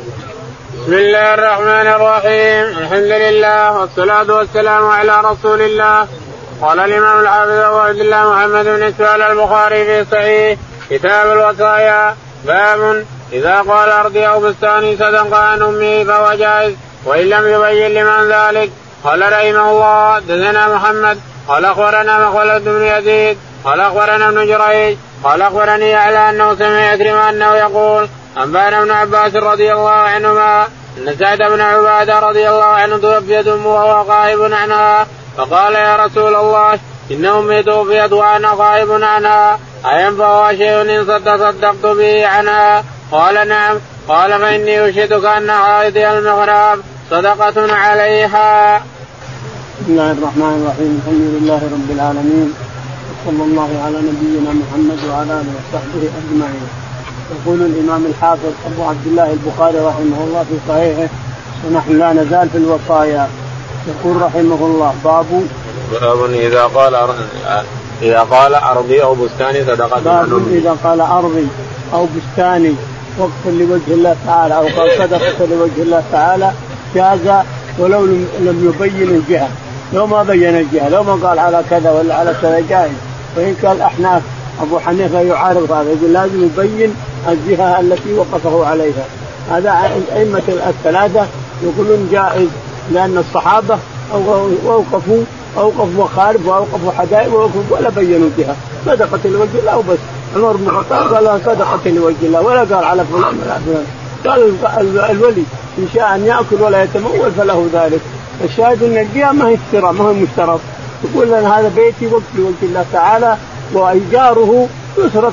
بسم الله الرحمن الرحيم. الحمد لله والصلاة والسلام على رسول الله. قال الإمام الحافظ أبو عبد الله محمد بن إسماعيل البخاري في صحيح كتاب الوصايا. باب إذا قال أرضي أو بستاني صدق عن أمي فهو جائز وإن لم يبين لمن ذلك. قال رحمه الله دثنا محمد. قال أخبرنا مخلد بن يزيد. قال أخبرنا ابن جريج. قال أخبرني على أنه سمع يكرم أنه يقول أنبانا ابن عباس رضي الله عنهما أن سعد بن عبادة رضي الله عنه توفيت أمه وهو غائب عنها فقال يا رسول الله إن أمي توفيت وأنا غائب عنها أينفعها شيء إن تصدقت به عنها قال نعم قال فإني أشهدك أن هذه المغرب صدقة عليها. بسم الله الرحمن الرحيم الحمد لله رب العالمين وصلى الله على نبينا محمد وعلى آله وصحبه أجمعين. يقول الإمام الحافظ أبو عبد الله البخاري رحمه الله في صحيحه ونحن لا نزال في الوصايا. يقول رحمه الله باب باب إذا قال إذا قال أرضي أو بستاني صدقة. باب إذا قال ارضي أو بستاني وقف لوجه الله تعالى أو قال صدقة لوجه الله تعالى جاز ولو لم يبين الجهة. لو ما بين الجهة لو ما قال على كذا ولا على كذا جائز وإن كان الاحناف أبو حنيفة يعارض هذا يقول لازم يبين الجهة التي وقفه عليها. هذا أئمة الثلاثة يقولون جائز لأن الصحابة أوقفوا أوقفوا مخارب وأوقفوا حدائق وأوقفوا ولا بينوا الجهة. صدقة لوجه الله وبس عمر بن الخطاب قال صدقة لوجه الله. ولا قال على فلان ولا فلان. قال الولي إن شاء أن يأكل ولا يتمول فله ذلك. الشاهد أن الجهة ما هي ما هو مشترط تقول لنا هذا بيتي وقف لوجه الله تعالى وإيجاره يصرف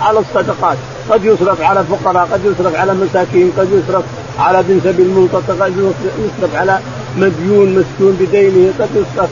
على الصدقات. قد يصرف على الفقراء قد يصرف على مساكين قد يصرف على ابن سبيل منقطع قد يصرف على مديون مسكون بدينه قد يصرف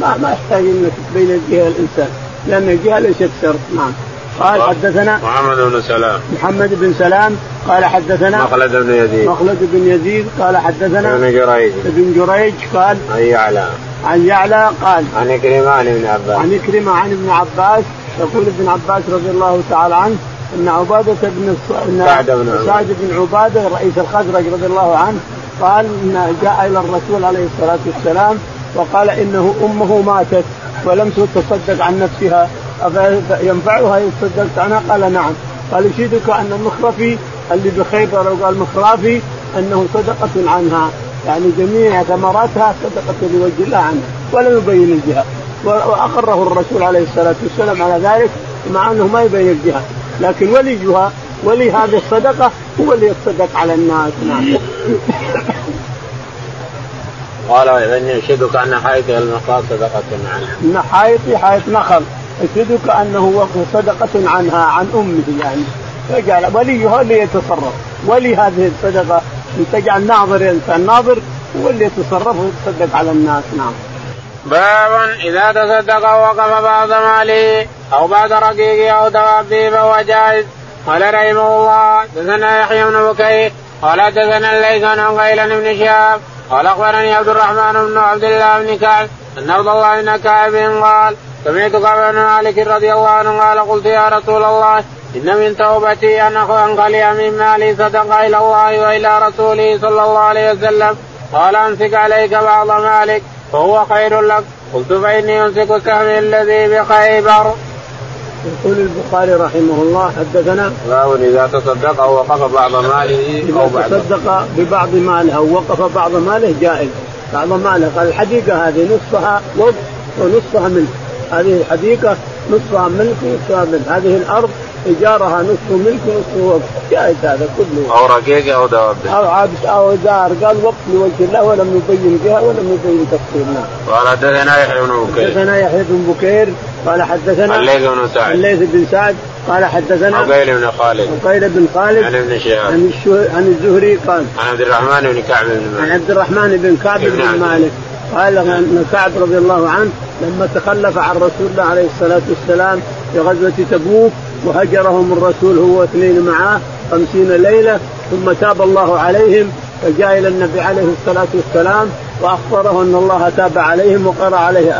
ما ما يحتاج إنك تبين الجهة الإنسان. لأن الجهة ليست شرط. نعم. قال حدثنا محمد بن سلام. محمد بن سلام. قال حدثنا مخلد بن يزيد. مخلد بن يزيد. قال حدثنا ابن جريج. ابن جريج قال عن يعلى. عن يعلى قال عن كريمة عن ابن عباس. عن كريمة عن ابن عباس يقول ابن عباس رضي الله تعالى عنه إن عبادة بن سعد بن سعد بن عبادة رئيس الخزرج رضي الله عنه قال إن جاء إلى الرسول عليه الصلاة والسلام وقال إنه أمه ماتت ولم تتصدق عن نفسها. ينفعها ان تصدقت عنها؟ قال نعم. قال يشهدك أن المخرفي اللي بخيبر لو قال مخرافي أنه صدقة عنها. يعني جميع ثمراتها صدقة لوجه الله عنها ولم يبين الجهة. وأقره الرسول عليه الصلاة والسلام على ذلك مع أنه ما يبين الجهه لكن وليها ولي هذه الصدقة هو اللي يتصدق على الناس. نعم. قال اذا يشهدك أن حائط المقام صدقة عنها. إن حائطي حائط نخل يشهدك أنه صدقة عنها عن أمه يعني. فجعل وليها اللي يتصرف ولي هذه الصدقة. إن تجعل ناظر إنسان ناظر هو اللي يتصرف ويتصدق على الناس. نعم. باب إذا تصدق ووقف بعض ماله أو بعض رقيقه أو دوابه فهو جائز. قال رحمه الله دثنا يحيى بن بكير قال دثنا الليث عن عقيل بن شهاب قال أخبرني عبد الرحمن بن عبد الله بن كعب أن عبد الله بن كعب قال سمعت كعب بن مالك رضي الله عنه قال قلت يا رسول الله إن من توبتي أن انقلي من مالي صدقه إلى الله وإلى رسوله صلى الله عليه وسلم. قال أمسك عليك بعض مالك. فهو خير لك. قلت فاني امسك سهمي الذي بخيبر. يقول البخاري رحمه الله حدثنا باب إذا تصدق أو وقف بعض ماله أو بعض تصدق ببعض ماله أو وقف بعض ماله جائز. بعض ماله قال الحديقة هذه نصفها وقف ونصفها ملك. هذه الحديقة نصفها ملك ونصفها ملك. هذه الأرض إيجارها نصف ملك ونصف وقف جائز هذا كله. أو رقيق أو دواب أو عبد أو دار قال وقف لوجه الله ولم يبين جهه ولم يبين تفصيل. قال حدثنا يحيى بن بكير. حدثنا يحيى بن بكير. قال حدثنا الليث بن سعد. الليث بن سعد. قال حدثنا عقيل بن خالد. عقيل بن خالد. عن ابن شهاب. عن عن الزهري قال. عن عبد الرحمن بن كعب بن مالك. عن عبد الرحمن بن كعب بن مالك. قال ان كعب رضي الله عنه لما تخلف عن رسول الله عليه الصلاة والسلام في غزوة تبوك وهجرهم الرسول هو اثنين معاه خمسين ليلة ثم تاب الله عليهم فجاء إلى النبي عليه الصلاة والسلام وأخبره أن الله تاب عليهم وقرأ عليه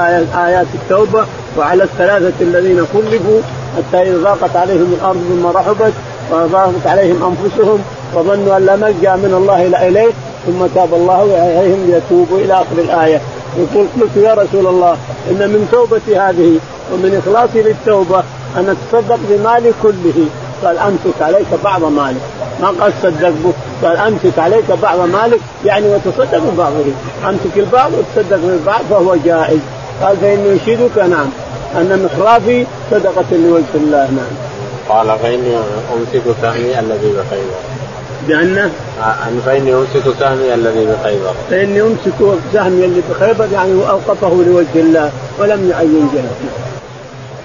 آيات التوبة وعلى الثلاثة الذين خلفوا حتى اذا ضاقت عليهم الأرض ثم رحبت وضاقت عليهم أنفسهم وظنوا أن لا ملجأ من الله إلا إليه ثم تاب الله عليهم ليتوبوا إلى آخر الآية. يقول قلت يا رسول الله إن من توبتي هذه ومن اخلاصي للتوبة أن اتصدق بمالي كله. قال أمسك عليك بعض مالك. ما قال صدق به. قال أمسك عليك بعض مالك يعني وتصدق ببعضه. أمسك البعض وتصدق بالبعض فهو جائز. قال فإني انشدك نعم. أن مخرافي صدقة لوجه الله نعم. قال فإني امسك سهمي الذي بخيبر. بأنه أن فإني أمسك سهمي الذي بخيبر. فإني أمسك سهمي الذي بخيبر يعني أوقفه لوجه الله ولم يعين جهته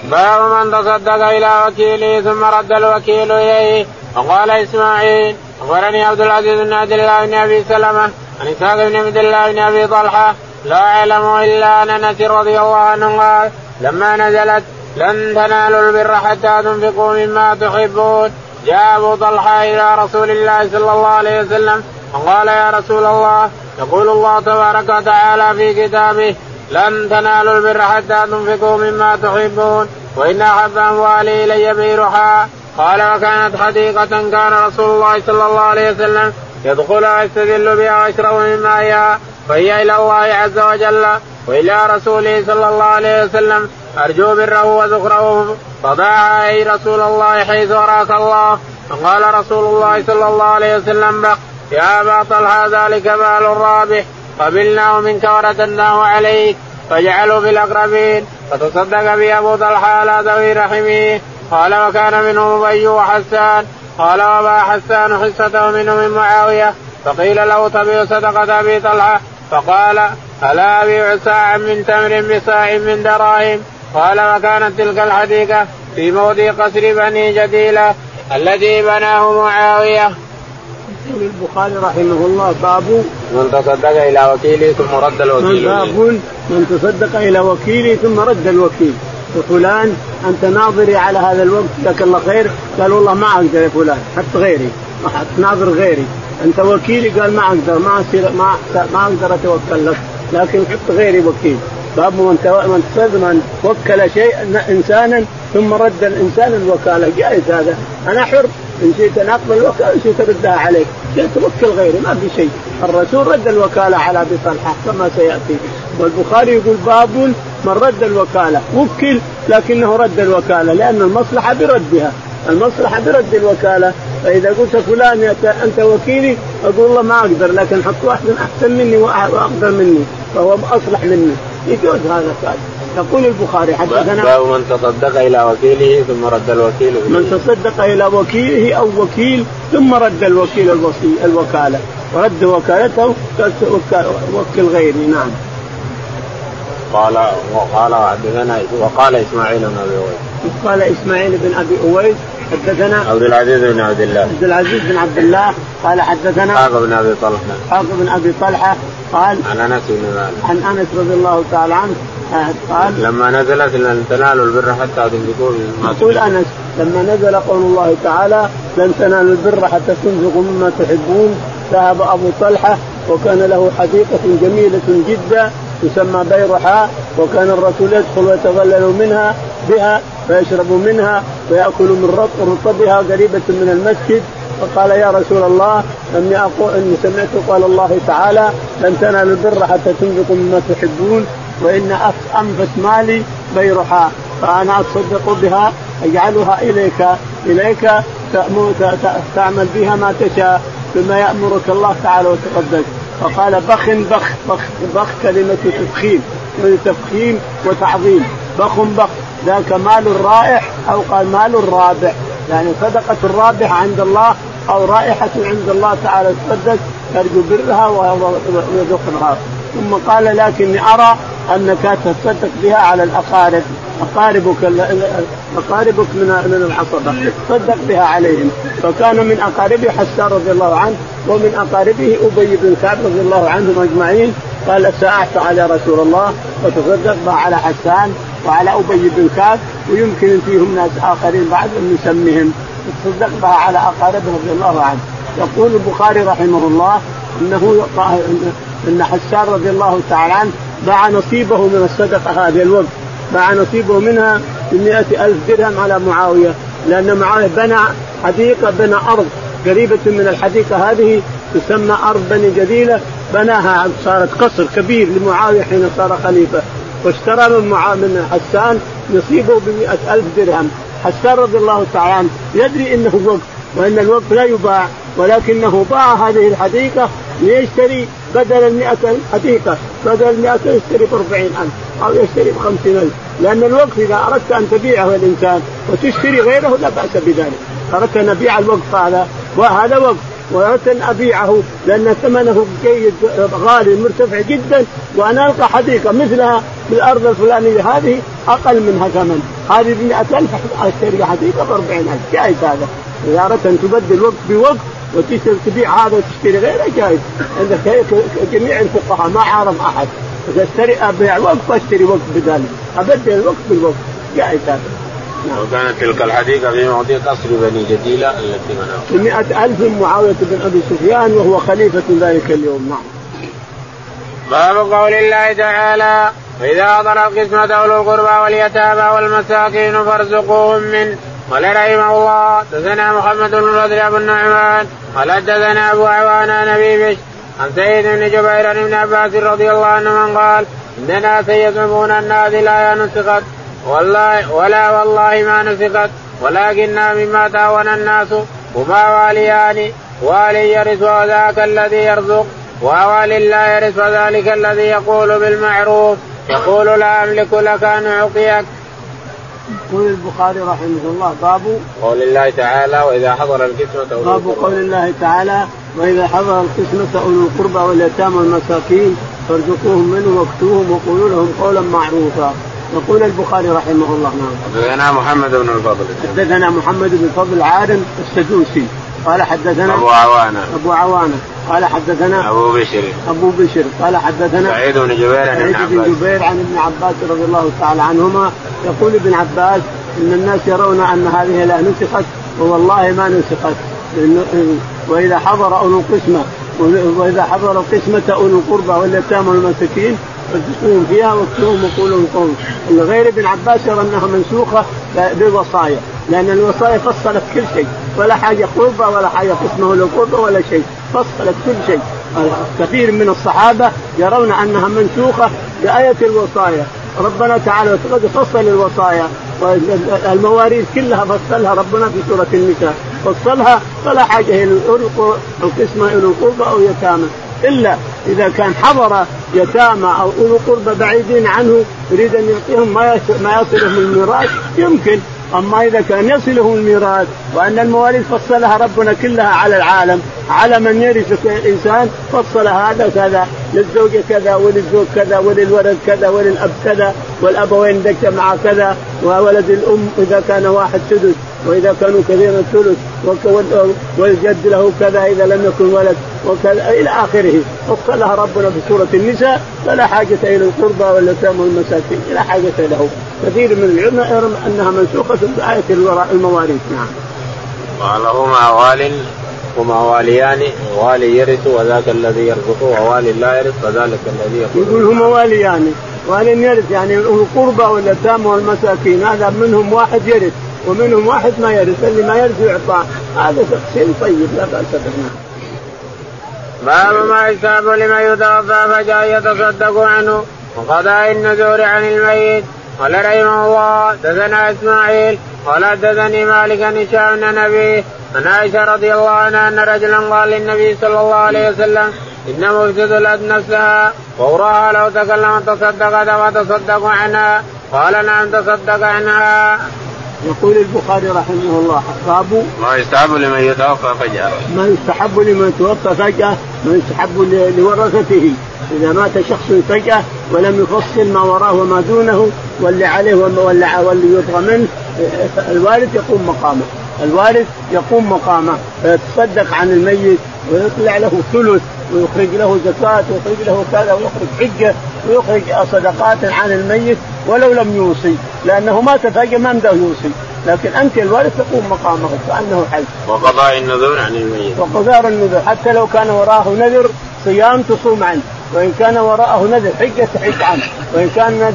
باب من تصدق إلى وكيله ثم رد الوكيل إليه. وقال إسماعيل أخبرني عبد العزيز بن عبد الله بن أبي سلمة عن إسحاق بن عبد الله بن أبي طلحة لا أعلم إلا أن أنس رضي الله عنه قال لما نزلت لن تنالوا البر حتى تنفقوا مما تحبون. جاء أبو طلحة إلى رسول الله صلى الله عليه وسلم وقال يا رسول الله يقول الله تبارك وتعالى في كتابه لن تنالوا البر حتى تنفقوا مما تحبون وإن أحب أموالي إلي بيرها قال وكانت حديقة كان رسول الله صلى الله عليه وسلم يدخلها يستدل بها ويشرب من مائها فهي إلى الله عز وجل وإلى رسوله صلى الله عليه وسلم. أرجو بره وذكره فضاعها أي رسول الله حيث أراك الله. فقال رسول الله صلى الله عليه وسلم يا أبا طلحة ذلك مال رابح. قبلناه منك ورددناه عليك فجعلوا في الأقربين. فتصدق به أبو طلحة على ذوي رحمه. قال وكان منهم أبي وحسان قال وما حسان حصته منه من معاوية. فقيل له تبيع صدقة أبي طلحة؟ فقال ألا ابيع ساعا من تمر بساع من دراهم. قال وكانت تلك الحديقة في موضع قصر بني جديلة الذي بناه معاوية. يقول البخاري رحمه الله باب من تصدق إلى وكيله ثم رد الوكيل. باب من تصدق إلى وكيله ثم رد الوكيل. وفلان أنت ناظري على هذا الوقت جزاك الله خير. قال والله ما أقدر يا فلان حط غيري. حط ناظر غيري. أنت وكيلي؟ قال ما أقدر ما أصير ما ما أقدر أتوكل لك لكن حط غيري وكيل. باب من من من وكل شيء إنسانا ثم رد الإنسان الوكالة. جائز هذا. أنا حر. إن شئت ان اقبل الوكالة إن شئت ردها عليك. شئت توكل غيري ما في شيء. الرسول رد الوكالة على أبي طلحة كما سيأتي. والبخاري يقول باب من رد الوكالة. وكل لكنه رد الوكالة لأن المصلحة بردها. المصلحة برد الوكالة. فإذا قلت فلان أنت وكيلي أقول والله ما أقدر لكن حط واحد أحسن مني وأقدر مني فهو أصلح مني. يجوز هذا كان يقول البخاري حدثنا باب من تصدق إلى وكيله ثم رد الوكيل من تصدق إلى وكيله أو وكيل ثم رد الوكيل الوصي الوكالة. ورد وكالته وكل غيري نعم. قال وقال حدثنا وقال إسماعيل بن أبي أويس. قال إسماعيل بن أبي أويس حدثنا عبد العزيز بن عبد الله. عبد العزيز بن عبد الله قال حدثنا اسحاق بن أبي طلحة. اسحاق بن أبي طلحة قال عن أنس بن مالك. عن أنس رضي الله تعالى عنه قال لما نزلت لن تنالوا البر حتى تنفقوا مما يقول أنس لما نزل قول الله تعالى لن تنالوا البر حتى تنفقوا مما تحبون ذهب أبو طلحة وكان له حديقة جميلة جدا تسمى بيرحاء وكان الرسول يدخل ويتظلل منها بها فيشرب منها ويأكل من رطبها قريبة من المسجد. فقال يا رسول الله إني أقول إني سمعت قال الله تعالى لن تنالوا البر حتى تنفقوا مما تحبون. وإن أنفس مالي بيرحاء فأنا اتصدق بها أجعلها إليك إليك تعمل بها ما تشاء بما يأمرك الله تعالى وتقدس. فقال بخ بخ بخ بخ كلمة تفخيم تفخيم وتعظيم. بخ بخ ذاك مال رائح أو قال مال رابح. يعني صدقة الرابح عند الله أو رائحة عند الله تعالى تقدس ترجو برها ويذكرها ثم قال لكني أرى أنك تصدق بها على الأقارب أقاربك أقاربك من من العصبة. تصدق بها عليهم. فكان من اقاربه حسان رضي الله عنه ومن أقاربه أبي بن كعب رضي الله عنهم أجمعين. قال ساعت يا رسول الله وتصدق بها على حسان وعلى أبي بن كعب ويمكن فيهم ناس آخرين بعد أن نسميهم. تصدق بها على اقاربه رضي الله عنه. يقول البخاري رحمه الله إنه إن حسان رضي الله تعالى عنه باع نصيبه من الصدقة هذه الوقت. باع نصيبه منها ب ألف درهم على معاوية. لأن معاوية بنى حديقة بنى أرض قريبة من الحديقة هذه تسمى أرض بني جديلة. بناها صارت قصر كبير لمعاوية حين صار خليفة. واشترى من من حسان نصيبه ب ألف درهم. حسان رضي الله تعالى عنه يدري إنه وقف وإن الوقف لا يباع. ولكنه باع هذه الحديقة ليشتري بدل المئة حديقة بدل المئة يشتري بأربعين ألف أو يشتري بخمسين ألف. لأن الوقف إذا أردت أن تبيعه الإنسان وتشتري غيره لا بأس بذلك. أردت أن أبيع الوقف هذا وهذا وقف وأردت أن أبيعه لأن ثمنه جيد غالي مرتفع جدا وأنا ألقى حديقة مثلها في الأرض الفلانية هذه أقل منها ثمن. هذه ب ألف أشتري حديقة ب ألف. جائز هذا. إذا أردت أن تبدل وقف بوقف وتشتري تبيع هذا وتشتري غيره جائز عندك جميع الفقهاء ما عارض أحد. اشتري أبيع وقف أشتري وقف بذلك. أبدل الوقف بالوقف. جائز هذا. نعم. وكانت تلك الحديقة في موضع قصر بني جديلة التي منعها بمئة ألف معاوية بن أبي سفيان وهو خليفة ذلك اليوم. نعم. باب قول الله تعالى وإذا حضر القسمة أولو القربى واليتامى والمساكين فارزقوهم منه قال رحمه الله دثنا محمد بن الفضل ابو النعمان قال حدثنا أبو عوان نبي بش عن سيد بن جبير عن ابن عباس رضي الله عنه قال ان ناسا يزعمون ان هذه الايه نسخت والله ولا والله ما نسخت ولكنها مما تاون الناس هما واليان والي يرث وذاك الذي يرزق ووالي لا يرث وذلك الذي يقول بالمعروف يقول لا أملك لك أن أعطيك يقول البخاري رحمه الله باب قول الله تعالى وإذا حضر القسمة باب قول الله تعالى وإذا حضر القسمة أولو القربى واليتامى والمساكين فارزقوهم منه واكتوهم وقولوا لهم قولا معروفا يقول البخاري رحمه الله نعم. حدثنا محمد بن الفضل. حدثنا محمد بن الفضل عادل السدوسي قال حدثنا أبو عوانة. أبو عوانة. قال حدثنا أبو بشر. أبو بشر. قال حدثنا سعيد بن جبير عن ابن عباس. بن جبير عن ابن عباس رضي الله تعالى عنهما. يقول ابن عباس إن الناس يرون أن هذه لا نسخت ووالله ما نسخت. وإذا حضر أولو القسمة وإذا حضر القسمه أولو القربى واليتامى والمساكين فاتقوهم فيها واكتبوهم وقولوا قول غير ابن عباس يرى أنها منسوخة بالوصايا لأن الوصايا فصلت كل شيء. ولا حاجة قربى ولا حاجة قسمه له قربى ولا شيء. فصلت كل شيء. كثير من الصحابة يرون أنها منسوخة بآية الوصايا. ربنا تعالى قد فصل الوصايا والمواريث كلها فصلها ربنا في سورة النساء. فصلها فلا حاجة إلى القسمه إلى القربى أو يتامى. إلا إذا كان حضر يتامى أو أولو قربى بعيدين عنه يريد أن يعطيهم ما يصلهم الميراث يمكن. أما إذا كان يصلهم الميراث وأن المواريث فصلها ربنا كلها على العالم على من يرث الإنسان فصل هذا كذا للزوجة كذا وللزوج كذا وللولد كذا وللأب كذا والابوين اذا اجتمعا كذا وولد الأم إذا كان واحد سدس وإذا كانوا كثيرا الثلث والجد له كذا إذا لم يكن ولد وكذا إلى آخره. فصلها ربنا في سورة النساء فلا حاجة إلى القربى واليتامى والمساكين. لا حاجة له كثير من العلماء يرون أنها منسوخة بآية المواريث. نعم. قال هما هما واليان والي يرث وذاك الذي يرزق ووالي لا يرث فذلك الذي يقول. يقول هما واليان وال يرث يعني القربى واليتامى والمساكين. هذا منهم واحد يرث ومنهم واحد ما يرث. اللي ما يرث يعطى. هذا تقسيم طيب لا بأس به. باب ما يكتب لمن يتوفى فجاء يتصدق عنه. وقضاء النذور عن الميت. قال رحمه الله دثنا إسماعيل قال دثني مالك عن هشام بن نبي عن عائشة رضي الله عنها أن رجلا قال للنبي صلى الله عليه وسلم إن مفسد الأد نفسها وأراها لو تكلمت تصدقت وتصدق عنها. قال نعم تصدق عنها. يقول البخاري رحمه الله باب ما يستحب لمن يتوفى فجأة. ما يستحب لمن يتوفى فجأة ما يستحب لورثته. إذا مات شخص فجأة ولم يفصل ما وراه وما دونه واللي عليه واللي, واللي يبغى منه الوارث يقوم مقامه. الوارث يقوم مقامه فيتصدق عن الميت ويطلع له ثلث ويخرج له زكاة ويخرج له كذا ويخرج حجة ويخرج صدقات عن الميت ولو لم يوصي لأنه مات فجأة ما عنده يوصي. لكن أنت الوارث تقوم مقامه كأنه حي. وقضاء النذور عن الميت. وقضاء النذور حتى لو كان وراه نذر صيام تصوم عنه. وإن كان وراءه نذر حجة تحج عنه. وإن كان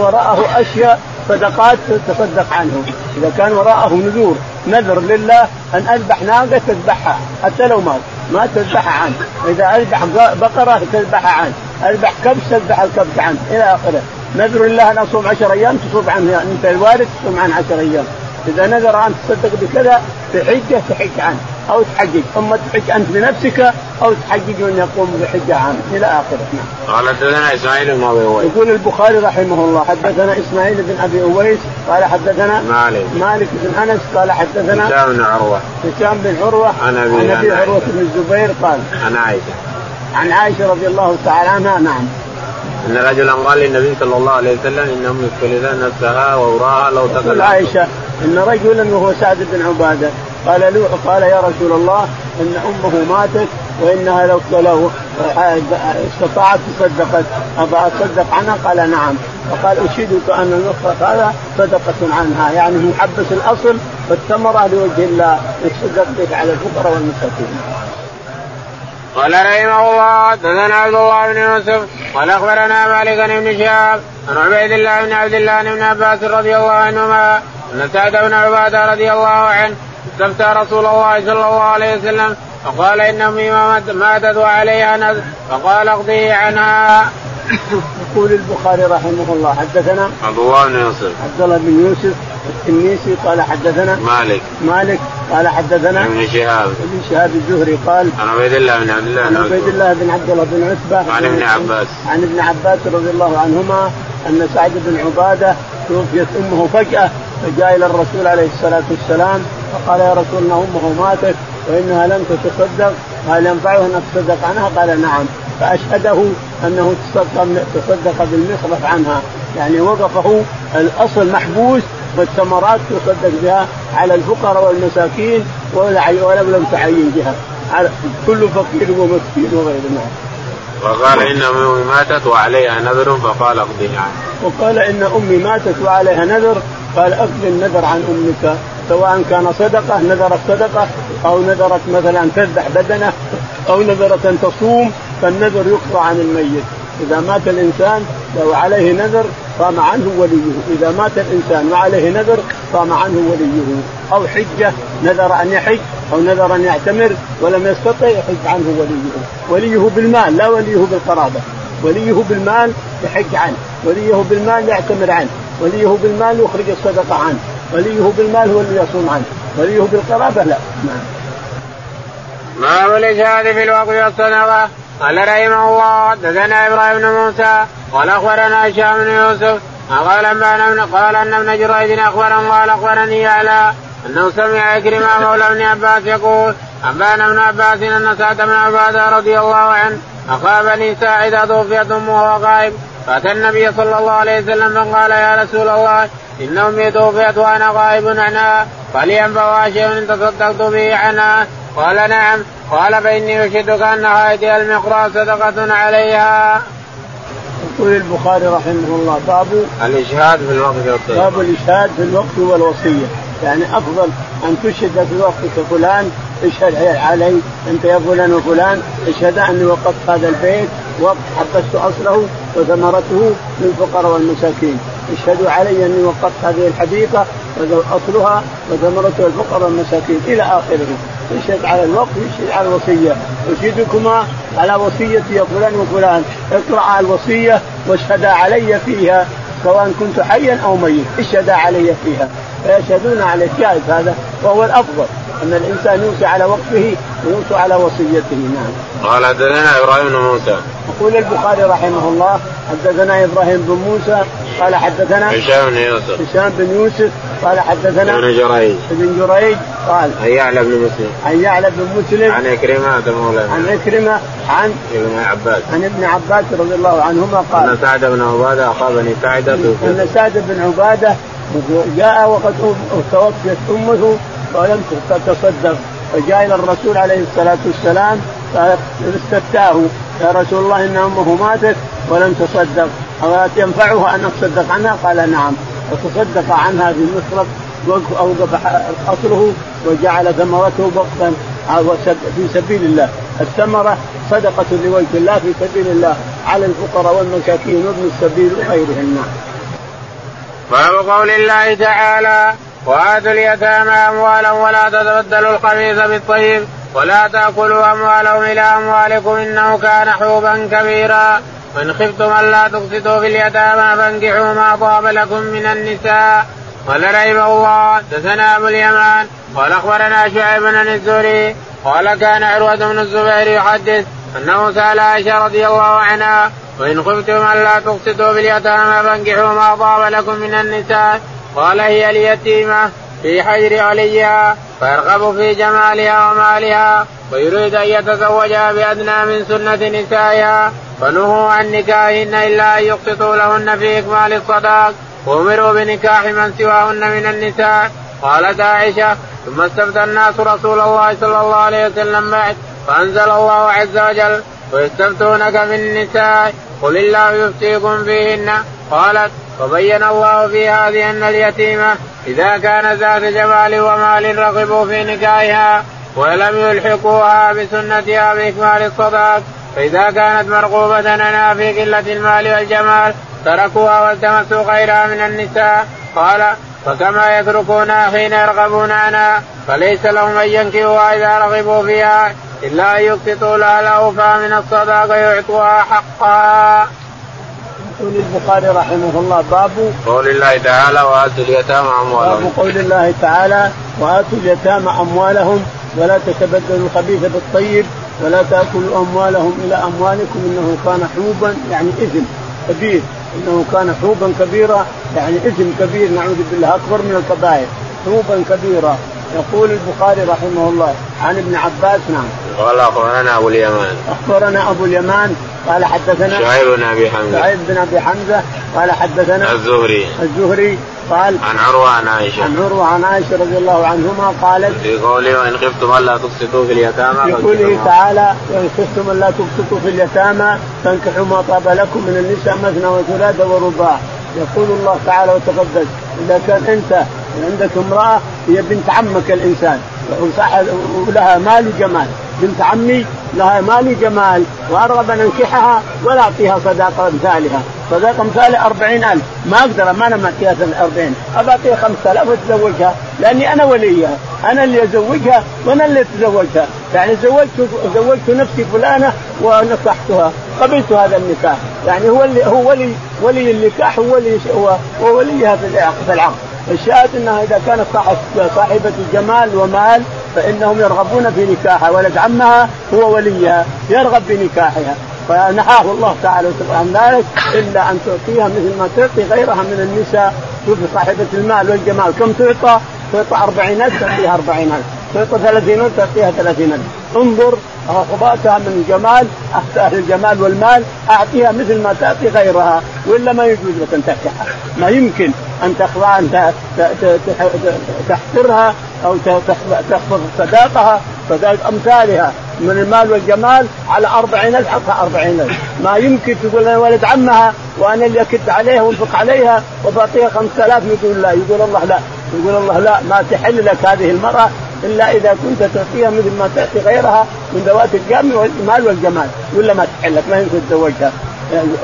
وراءه أشياء صدقات تصدق عنه. إذا كان وراءه نذور نذر لله أن أذبح ناقة تذبحها حتى لو مات. ما تذبحها عنه. إذا أذبح بقرة تذبحها عنه. أذبح كبش تذبح الكبش عنه. إلى آخره. نذر لله ان اصوم عشر أيام تصوم عنه. أنت الوارث تصوم عنه عشر أيام. إذا نذر أن تصدق بكذا في حجه تحج عنه. أو تحجج. اما تحج أنت بنفسك أو تحجج من يقوم بحجه عنه إلى آخره. نعم. قال حدثنا إسماعيل بن أبي أويس. يقول البخاري رحمه الله حدثنا إسماعيل بن أبي أويس قال حدثنا مالك. مالك بن أنس قال حدثنا هشام بن عروة. هشام بن عروة. عن أبي عروة بن الزبير قال عن عائشة. عن عائشة رضي الله تعالى عنها نعم. أن رجلا قال للنبي صلى الله عليه وسلم إن امي نفسها ووراها لو تقل عائشة إن رجلا وهو سعد بن عبادة. قال له قال يا رسول الله إن أمه ماتت وإنها لو لو استطاعت تصدقت. افاصدق عنها؟ قال نعم. فقال أشهدك أن المخرق هذا صدقة عنها. يعني محبس الأصل والثمرة لوجه الله. يتصدق بك على الفقراء والمساكين. قال رحمه الله حدثنا عبد الله بن يوسف قال أخبرنا مالك بن شهاب عن عبيد الله بن عبد الله بن عباس رضي الله عنهما أن سعد بن عبادة رضي الله عنه استفتى رسول الله صلى الله عليه وسلم فقال ان امي ماتت وعليها نذر فقال اقضيه عنها. يقول البخاري رحمه الله حدثنا عبد الله بن يوسف. عبد الله بن يوسف التنيسي قال حدثنا مالك. مالك قال حدثنا ابن شهاب. ابن شهاب الزهري قال عن عبيد الله بن عبد الله عن عبيد الله بن عبد الله بن عتبة عن ابن عباس. عن ابن عباس رضي الله عنهما أن سعد بن عبادة توفيت أمه فجأة فجاء إلى الرسول عليه الصلاة والسلام فقال يا رسول ان أمه ماتت وإنها لم تتصدق هل ينفعه أن تصدق عنها؟ قال نعم فأشهده أنه تصدق تصدق بالمصرف عنها يعني وقفه الأصل محبوس والثمرات تصدق بها على الفقراء والمساكين ولم لم تعين بها على كل فقير ومسكين وغير ذلك. وقال إن أمي ماتت وعليها نذر فقال اقضي عنها. وقال إن أمي ماتت وعليها نذر قال اقضي النذر عن أمك سواء كان صدقة نذرت صدقة أو نذرت مثلا تذبح بدنة أو نذرت أن تصوم فالنذر يقطع عن الميت. إذا مات الإنسان لو عليه نذر قام عنه وليه. إذا مات الإنسان وعليه نذر قام عنه وليه. أو حجة نذر أن يحج أو نذر أن يعتمر ولم يستطع يحج عنه وليه. وليه بالمال لا وليه بالقرابة. وليه بالمال يحج عنه. وليه بالمال يعتمر عنه. وليه بالمال يخرج الصدقة عنه وليه بالمال هو اللي يصوم عنه وليه بالقرابة لا. نعم. باب الإشهاد في الوقت والصدقة. قال رحمه الله حدثنا إبراهيم بن موسى قال أخبرنا هشام بن يوسف قال أنبأنا قال أن ابن جريج اخبرا قال أخبرني على أنه سمع كريم مولى ابن عباس يقول أنبأنا ابن عباس أن سعد بن عبادة رضي الله عنه اخا بني ساعدة توفيت أمه وهو غائب فأتى النبي صلى الله عليه وسلم فقال يا رسول الله ان امي توفيت وأنا غائب عنها فلينفع شيء إن تصدقت به عنها قال نعم قال فإني أشهدك أن هذه المقراء صدقة عليها. يقول البخاري رحمه الله باب الإشهاد في الوقت والصيام. باب الإشهاد في الوقت والوصية يعني أفضل أن تشهد في وقتك فلان اشهد علي أنت يا فلان وفلان اشهد أني وقفت هذا البيت وقت حبست أصله وثمرته للفقراء والمساكين. اشهدوا علي أني وقفت هذه الحديقة أصلها وثمرته الفقراء والمساكين. إلى آخره. يشهد على الوقت يشهد على الوصية. أشهدكما على وصيتي فلان وفلان. اقرأ الوصية واشهدا علي فيها سواء كنت حيا أو ميت اشهدا علي فيها. فيشهدون على جائز هذا وهو الأفضل أن الإنسان يوصي على وقته ويوصي على وصيته نعم. قال حدثنا إبراهيم بن موسى. يقول البخاري رحمه الله حدثنا إبراهيم بن موسى قال حدثنا هشام بن يوسف. هشام بن يوسف قال حدثنا ابن جريج. ابن جريج قال عن يعلى بن مسلم. عن يعلى بن مسلم عن عكرمة مولانا. عن عكرمة عن ابن عباس. عن ابن عباس رضي الله عنهما قال أن سعد بن عبادة أخا بني ساعده أن سعد بن عبادة جاء وقد توفيت أمه ولم تتصدق فجاء إلى الرسول عليه الصلاة والسلام فاستفتاه يا رسول الله إن أمه ماتت ولم تصدق. ينفعها أن أتصدق عنها؟ قال نعم. وتصدق عنها بمصرف أوقف أصله وجعل ثمرته وقفا في سبيل الله. الثمرة صدقة لوجه الله في سبيل الله على الفقراء والمساكين وابن السبيل وغيرهم نعم. باب قول الله تعالى وآتوا اليتامى أموالا ولا تتبدلوا الخبيث بالطيب ولا تأكلوا أموالهم إلى أموالكم إنه كان حوبا كبيرا وإن خفتم ألا تقسطوا في اليتامى فانكحوا ما طاب لكم من النساء قال رحمه الله حدثنا أبو اليمان قال أخبرنا شعيب بن الزهري قال كان عروة بن الزبير يحدث أنه سأل عائشة رضي الله عنها وإن خفتم ألا تقسطوا في اليتامى فانكحوا ما طاب لكم من النساء. قال هي اليتيمة في حجر عليها فيرغب في جمالها ومالها ويريد أن يتزوجها بأدنى من سنة نسائها فنهوا عن نكاحهن إلا أن يقسطوا لهن في إكمال الصداق وأمروا بنكاح من سواهن من النساء. قالت عائشة ثم استفتى الناس رسول الله صلى الله عليه وسلم بعد فأنزل الله عز وجل ويستفتونك في النساء قل الله يفتيكم فيهن قالت وبين الله في هذه أن اليتيمة إذا كان ذات جمال ومال رغبوا في نكاحها ولم يلحقوها بسنتها بإكمال الصداق فإذا كانت مرغوبة لنا في قلة المال والجمال تركوها والتمسوا غيرها من النساء. قال فكما يتركونها حين يرغبون عنها فليس لهم أن ينكحوها إذا رغبوا فيها الا ان يقسطوا لها الاوفى من الصداق ويعطوها حقها. يقول البخاري رحمه الله باب قول الله تعالى وآتوا اليتامى أموالهم. باب قول الله تعالى وآتوا اليتامى أموالهم ولا تتبدلوا الخبيث بالطيب ولا تأكلوا أموالهم إلى أموالكم إنه كان حوبا يعني إثم كبير. إنه كان حوبا كبيرا يعني إثم كبير نعوذ بالله أكبر من الكبائر. حوبا كبيرا. يقول البخاري رحمه الله عن ابن عباس نعم. قال أخبرنا أبو اليمان. أخبرنا أبو اليمان قال حدثنا شعيب بن أبي حمزة. شعيب بن أبي حمزة قال حدثنا الزهري. الزهري قال عن عروة عن عائشة. عن عروة عن عائشة رضي الله عنهما قالت في قوله وإن خفتم ألا تقسطوا في اليتامى في قوله تعالى وإن خفتم ألا تقسطوا في اليتامى فانكحوا ما طاب لكم من النساء مثنى وثلاث ورباع. يقول الله تعالى وتقدس إذا كان أنت عندك امرأة هي بنت عمك الإنسان ولها مال وجمال. بنت عمي لها مال جمال وارغب أن أنكحها ولا أعطيها صداقة أمثالها. صداقة امثالها أربعين ألف. ما أقدر ما أنا معطيها 40 أبى أعطيها 5000 وأتزوجها لأني أنا وليها. أنا اللي أزوجها وأنا اللي أتزوجها. يعني زوجت زوجت نفسي فلانة ونصحتها. قبلت هذا النكاح. يعني هو اللي هو ولي ولي النكاح هو ولي هو وليها في العقد. الشاهد إنها إذا كانت صاحبة جمال ومال فإنهم يرغبون في نكاحها ولد عمها هو وليها يرغب في نكاحها فنهاه الله تعالى عن ذلك إلا أن تعطيها مثل ما تعطي غيرها من النساء. شوف صاحبة المال والجمال كم تعطى؟ تعطى 40000 تعطيها 40000 تعطى 30000 تعطيها 30000 انظر رغباتها من الجمال أهل الجمال والمال أعطيها مثل ما تعطي غيرها وإلا ما يجوز لك أن تنكحها ما يمكن. ان تخضع ان تحقرها أو تخفض صداقها صداق أمثالها. من المال والجمال على أربعين ألف حقها أربعين ألف. ما يمكن تقول أنا ولد عمها وأنا اللي أكد عليها وأنفق عليها وبعطيها خمسة آلاف يقول لا يقول الله لا. يقول الله لا ما تحل لك هذه المرأة إلا إذا كنت تعطيها مثل ما تعطي غيرها من ذوات الجمال والجمال. ولا ما تحل لك ما يمكن تتزوجها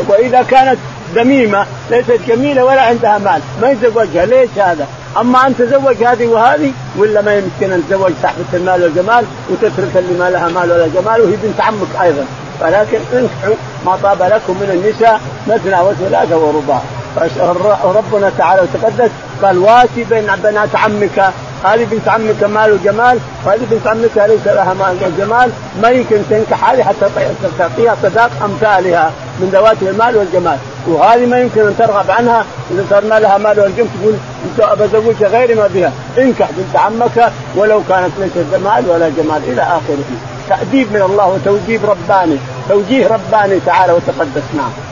وإذا كانت ذميمة ليست جميلة ولا عندها مال. ما يتزوجها. ليش هذا؟ أما أن تزوج هذه وهذه ولا ما يمكن أن تزوج صاحبة المال والجمال وتترك اللي ما لها مال ولا جمال وهي بنت عمك أيضا. ولكن انكحوا ما طاب لكم من النساء مثنى وثلاثة ورباع. ربنا تعالى وتقدس. قال واتي بين بنات عمك. هذه بنت عمك مال وجمال وهذه بنت عمك ليس لها مال وجمال ما يمكن تنكح هذه حتى تعطيها صداق أمثالها من ذوات المال والجمال. وهذه ما يمكن أن ترغب عنها. إذا صار ما لها مال والجمال تقول أنت بزوجها غير ما بها. انكح بنت عمك ولو كانت ليست مال ولا جمال إلى آخره. تأديب من الله وتوجيه رباني. توجيه رباني تعالى وتقدس نعم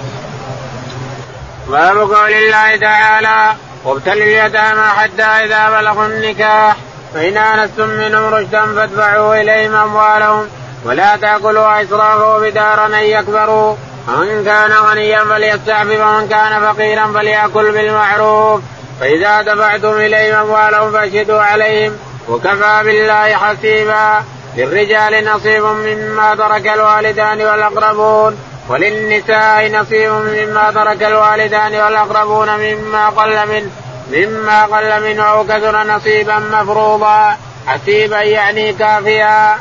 باب قول الله تعالى وابتلوا اليتامى حتى إذا بلغوا النكاح فإن آنستم منهم رشدا فادفعوا إليهم أموالهم ولا تأكلوا اسرافا بدارا أن يكبروا. ومن كان غنيا فليستعفف ومن كان فقيرا فليأكل بالمعروف. فإذا دفعتم إليهم أموالهم فاشهدوا عليهم وكفى بالله حسيبا. للرجال نصيب مما ترك الوالدان والأقربون. وللنساء نصيب مما ترك الوالدان والأقربون مما قل منه مما قل منه أو كثر نصيبا مفروضا. حسيبا يعني كافيا.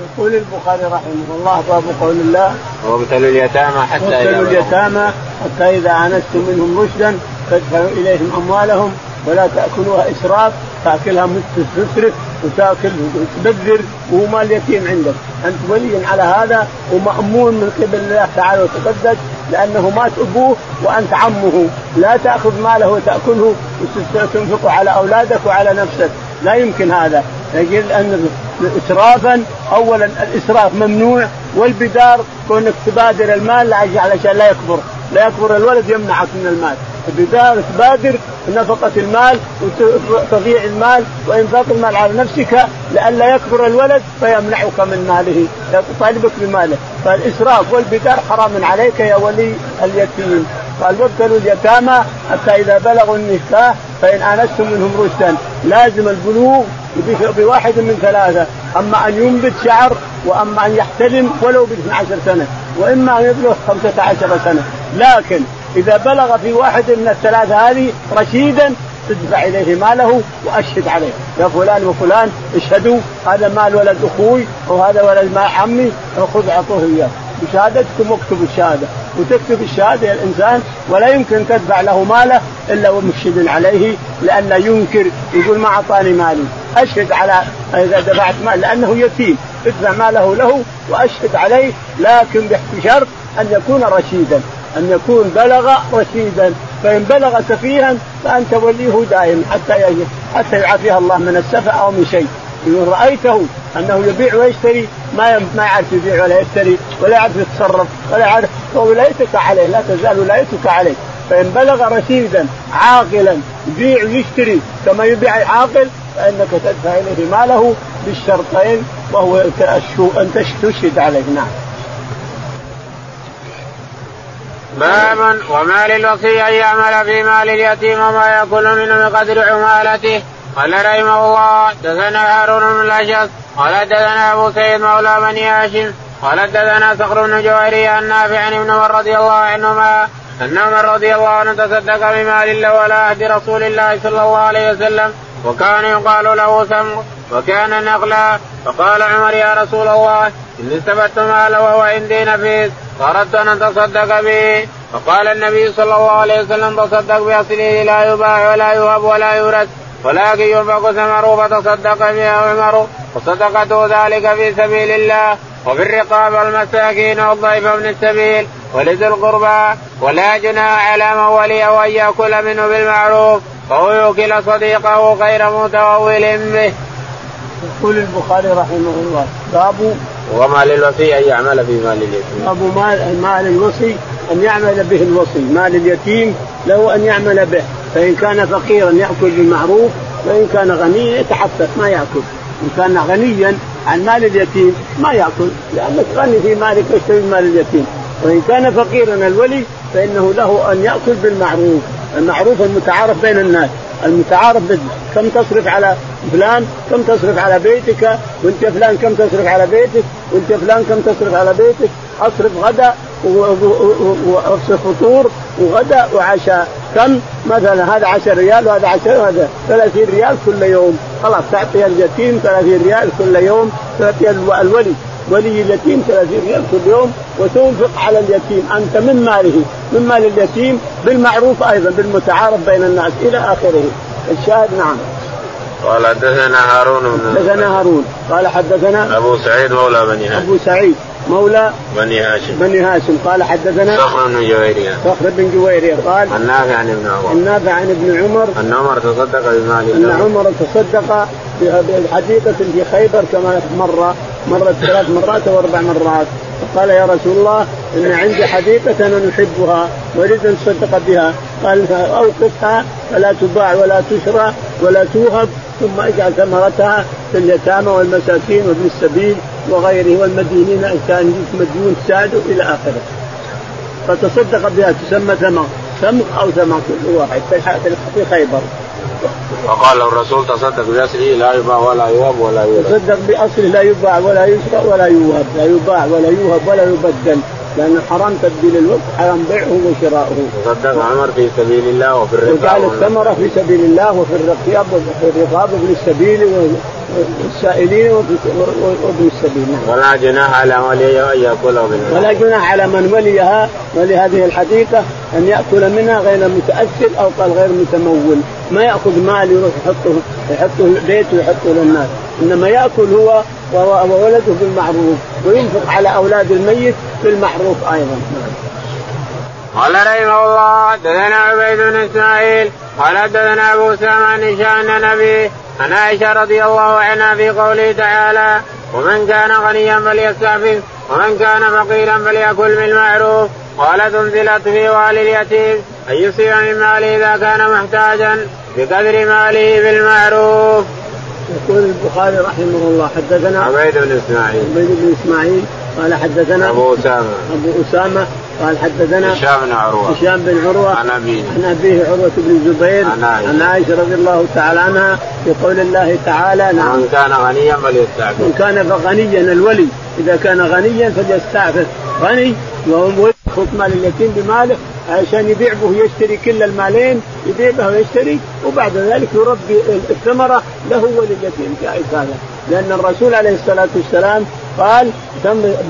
يقول البخاري رحمه الله باب قول الله. وابتلوا اليتامى حتى وابتلوا اليتامى حتى إذا آنستم منهم رشدا فادفعوا إليهم أموالهم ولا تأكلوها إسراف. تاكلها تسرف وتاكل وتبذر وهو مال يتيم عندك. أنت ولي على هذا ومأمون من قبل الله تعالى وتقدس لأنه مات ابوه وأنت عمه. لا تأخذ ماله وتأكله وتنفقه على أولادك وعلى نفسك. لا يمكن هذا. يجب أن اسرافا اولا الإسراف ممنوع والبدار كونك تبادر المال علشان لا يكبر. لا يكبر الولد يمنعك من المال. البدار تبادر نفقة المال وتضيع المال وإنفاق المال على نفسك لئلا يكبر الولد فيمنعك من ماله يطالبك بماله. فالإسراف والبدار حرام عليك يا ولي اليتيم. قال وابتلوا اليتامى حتى إذا بلغوا النكاح فإن آنستم منهم رشدا. لازم البلوغ بواحد من ثلاثة. أما أن ينبت شعر وأما أن يحتلم ولو ب 12 سنة. وإما أن يبلغ 15 سنة. لكن إذا بلغ في واحد من الثلاثة هذه رشيدا تدفع إليه ماله وأشهد عليه. يا فلان وفلان اشهدوا هذا مال ولد أخوي وهذا ولد مال عمي خذ أعطوه إياه. بشهادتكم واكتبوا الشهادة. وتكتب الشهادة الإنسان ولا يمكن تدفع له ماله إلا ومشهد عليه لأنه ينكر يقول ما أعطاني مالي. أشهد على إذا دفعت مال لأنه يتيم. ادفع ماله له وأشهد عليه لكن بشرط أن يكون رشيدا. أن يكون بلغ رشيدا. فإن بلغ سفيها فأنت وليه دائم حتى حتى يعافيها الله من السفه أو من شيء. إن رأيته أنه يبيع ويشتري ما ما يعرف يبيع ولا يشتري ولا يعرف يتصرف ولا يعرف فولايتك عليه لا تزال ولايتك عليه. فإن بلغ رشيدا عاقلا يبيع ويشتري كما يبيع عاقل فإنك تدفع إليه ماله بالشرطين وهو أن تشهد عليه. نعم. باب وما للوصي أن يعمل في مال اليتيم وما ياكل منه بقدر عمالته قال رحمه الله دثنا هارون بن الاشعث قال دثنا أبو سيد مولى بني هاشم قال دثنا صخر بن جوهري عن نافع عن ابن عمر رضي الله عنهما أن عمر رضي الله عنه تصدق بمال الله ولا عهد رسول الله صلى الله عليه وسلم وكان يقال له سمر وكان نقلا فقال عمر يا رسول الله اني استفدت ماله وهو عندي نفيس. فاردت ان اتصدق به. فقال النبي صلى الله عليه وسلم تصدق بأصله لا يباع ولا يهب ولا يورث ولكن ينفق ثمره فتصدق به عمر وصدقته ذلك في سبيل الله وفي الرقاب والمساكين والضيف من السبيل ولذي القربى. ولا جناح على من وليه ان يأكل منه بالمعروف. فهو يوكل صديقه غير متوول به. يقول البخاري رحمه الله باب وما للوصي أن يعمل في مال اليتيم. باب مال مال الوصي أن يعمل به الوصي، مال اليتيم له أن يعمل به، فإن كان فقيرا يأكل بالمعروف وإن كان غنيا يتحفف ما يأكل، إن كان غنيا عن مال اليتيم ما يأكل. لأنك غني في مالك واشتري مال اليتيم، وإن كان فقيرا الولي فإنه له أن يأكل بالمعروف، المعروف المتعارف بين الناس، المتعارف كم تصرف على فلان كم تصرف على بيتك وانت فلان كم تصرف على بيتك وانت فلان كم تصرف على بيتك. اصرف غدا واصرف فطور وغدا وعشاء. كم؟ مثلا هذا 10 ريال وهذا 10 وهذا. 30 ريال كل يوم. خلاص تعطي اليتيم 30 ريال كل يوم تعطي الولي. ولي اليتيم 30 ريال كل يوم وتنفق على اليتيم. أنت من ماله؟ من مال اليتيم؟ بالمعروف أيضا بالمتعارف بين الناس إلى آخره. الشاهد نعم. قال حدثنا هارون بن حدثنا هارون. قال حدثنا أبو سعيد مولى بني هاشم. أبو سعيد مولى بني هاشم. بني هاشم. قال حدثنا صخر بن جويرية. صخر بن جويرية. قال النافع عن ابن عمر. النافع عن ابن عمر. أن عمر تصدق بمال أن عمر تصدق بحديقة في خيبر كما مر مرت ثلاث مرات أو أربع مرات فقال يا رسول الله إن عندي حديقة أنا نحبها وأريد أن تصدق بها قال أوقفها فلا تباع ولا تشرى ولا توهب ثم اجعل ثمرتها في اليتامى والمساكين وابن السبيل وغيره والمدينين ان كان مديون ساده إلى آخره. فتصدق بها تسمى ثمر ثمر أو ثمر كل واحد في خيبر. وقال الرسول تصدق باصله لا يباع ولا يوهب ولا يورث. تصدق بأصله لا يباع ولا يشرى ولا يوهب، لا يباع ولا يوهب ولا يبدل، لأن حرام تبديل الوقت حرام بيعه وشراؤه. تصدق عمر في سبيل الله وفي الرقاب وجعل الثمرة في سبيل الله وفي الرقاب وفي الرقاب وفي السبيل والسائلين وابن السبيل نعم. ولا جناح على ولي ان ياكله منها. ولا جناح على من وليها ولي هذه الحديقه أن يأكل منها غير متاثر أو قال غير متمول. ما يأخذ مال يروح يحطه يحطه البيت ويحطه للناس. إنما يأكل هو وولده بالمعروف وينفق على أولاد الميت بالمعروف أيضا. قال رحمه الله حدثنا عبيد بن إسماعيل قال حدثنا أبو اسامه عن هشام نبي عن عائشة رضي الله عنها في قوله تعالى ومن كان غنيا فليستعفف ومن كان فقيرا فليأكل بالمعروف قالت انزلت في والي اليتيم أن يصيب من ماله إذا كان محتاجا بقدر ماله بالمعروف. يقول البخاري رحمه الله حدثنا عبيد بن إسماعيل عبيد بن إسماعيل قال حدثنا أبو أسامة. أبو أسامة قال حدثنا هشام بن عروة. هشام بن عروة عن أبيه. عن أبيه عروة بن الزبير عن عائشة. عن عائشة رضي الله تعالى عنها في قول الله تعالى نعم. من كان غنيا فليستعفف. من كان غنيا الولي. إذا كان غنيا فليستعفف. غني ويأخذ مال اليتيم بماله عشان يبيع به يشتري كل المالين يبيع به ويشتري وبعد ذلك يربي الثمرة له ولليتيم. جائز هذا. لأن الرسول عليه الصلاة والسلام قال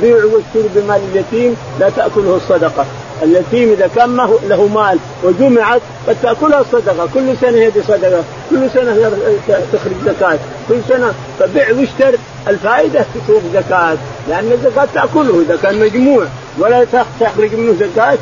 بيعوا واشتروا بمال اليتيم لا تأكله الصدقة. اليتيم إذا كان له مال وجمعت قد تاكلها الصدقة. كل سنة هذه صدقه كل سنة تخرج زكاة. كل سنة فبيع واشتر. الفائدة تصير زكاة. لأن الزكاة تأكله إذا كان مجموع. ولا تخرج منه زكاة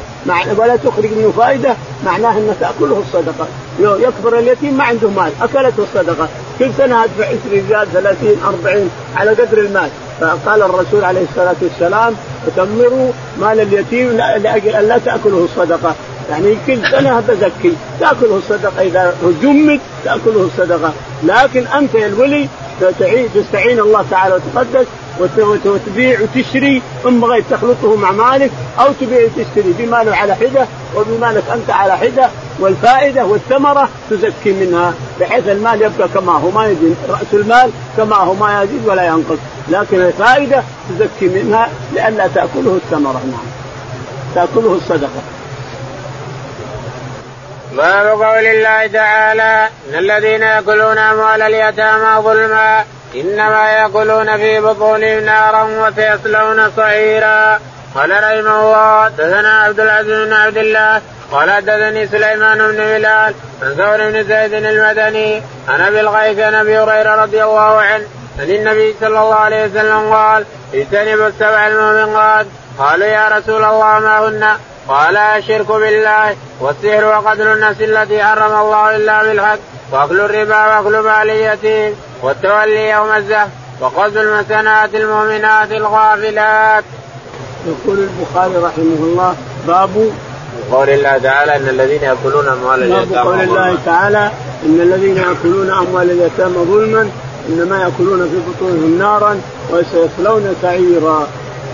ولا تخرج منه فائدة معناه انها تأكله الصدقة. يكبر اليتيم ما عنده مال أكلته الصدقة. كل سنة أدفع 20 ريال 30 40 على قدر المال. فقال الرسول عليه الصلاة والسلام تكمروا مال اليتيم لأجل أن لا تأكله الصدقة. يعني كل سنة بزكي. تأكله الصدقة إذا جمد تأكله الصدقة. لكن أنت يا الولي تستعين الله تعالى وتقدس وتبيع وتشتري إن بغيت تخلطه مع مالك أو تبيع وتشتري. بماله على حدة وبمالك أنت على حدة والفائدة والثمرة تزكي منها بحيث المال يبقى كما هو ما يزيد رأس المال كما هو ما يزيد ولا ينقص. لكن الفائدة تزكي منها لئلا تأكله الثمرة. نعم. تأكله الصدقة. باب قول الله تعالى إن الذين يأكلون أموال اليتامى ظلما إنما يأكلون في بطونهم نارا وسيصلون صعيرا قال رحمه الله دثنا عبد العزيز بن عبد الله قال حدثني سليمان بن بلال عن ثور بن زيد المدني عن أبي الغيث عن أبي هريرة رضي الله عنه عن النبي صلى الله عليه وسلم قال اجتنبوا السبع الموبقات قالوا يا رسول الله ما هن؟ قال الشرك بالله والسحر وقتل النفس التي حرم الله إلا بالحق وأكل الربا وأكل مال اليتيم والتولي يوم الزهر وقصد المسنات المؤمنات الغافلات. يقول البخاري رحمه الله باب قول الله تعالى إن الذين يأكلون أموال اليتامى قول الله تعالى إن الذين يأكلون أموال اليتامى ظلما إنما يأكلون في بطونهم نارا وسيصلون سعيرا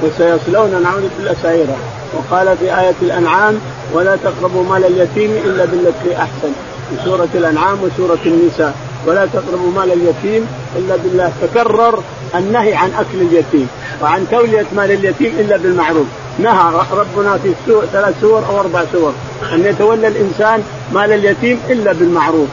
وسيصلون نعوذ بالله سعيرا وقال في آية الأنعام ولا تقربوا مال اليتيم إلا بالتي أحسن. في سورة الأنعام وسورة النساء ولا تقربوا مال اليتيم إلا بالله. تكرر النهي عن أكل اليتيم وعن تولية مال اليتيم إلا بالمعروف. نهى ربنا في ثلاث سور أو أربع سور أن يتولى الإنسان مال اليتيم إلا بالمعروف.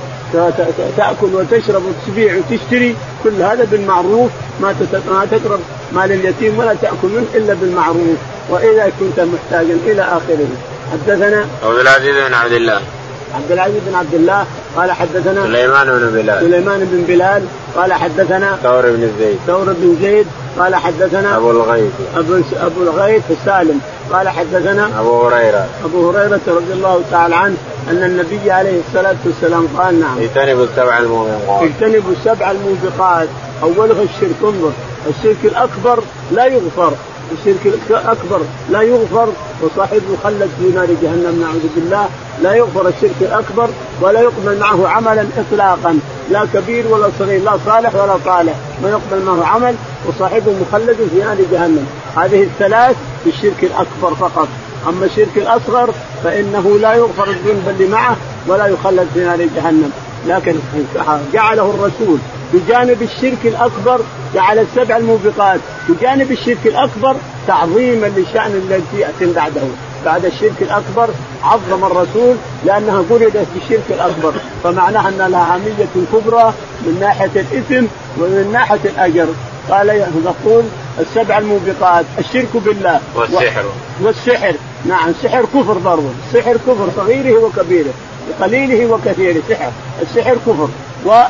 تأكل وتشرب وتبيع وتشتري كل هذا بالمعروف. ما ما تقرب مال اليتيم ولا تأكل منه إلا بالمعروف. وإذا كنت محتاجا إلى آخره. حدثنا عبد العزيز بن عبد الله. عبد العزيز بن عبد الله. قال حدثنا سليمان بن بلال. سليمان بن بلال. قال حدثنا ثور بن زيد. ثور بن زيد. قال حدثنا أبو الغيث. أبو أبو الغيث سالم قال حدثنا أبو هريرة. أبو هريرة رضي الله تعالى عنه. أن النبي عليه الصلاة والسلام قال نعم. اجتنبوا السبع الموبقات اجتنبوا السبع الموبقات. اولها الشرك انظر. الشرك الأكبر لا يغفر. الشرك الأكبر لا يغفر. وصاحبه يخلد في نار جهنم نعوذ بالله لا يغفر. الشرك الأكبر ولا يقبل معه عملا اطلاقا. لا كبير ولا صغير لا صالح ولا طالح. ما يقبل معه عمل. وصاحبه مخلد في نار جهنم. هذه الثلاث في الشرك الأكبر فقط. أما الشرك الأصغر فإنه لا يغفر الذنب اللي معه ولا يخلد في نار جهنم. لكن جعله الرسول بجانب الشرك الأكبر جعل السبع الموبقات بجانب الشرك الأكبر تعظيما لشان الذي يأتي بعده. بعد الشرك الأكبر عظم الرسول لأنها قردت بالشرك الأكبر. فمعناها أن لها اهميه كبرى من ناحية الإثم ومن ناحية الأجر. قال يقول السبع الموبقات الشرك بالله. والسحر. والسحر. نعم السحر كفر برضه السحر كفر صغيره وكبيره. قليله وكثيره سحر. السحر كفر. و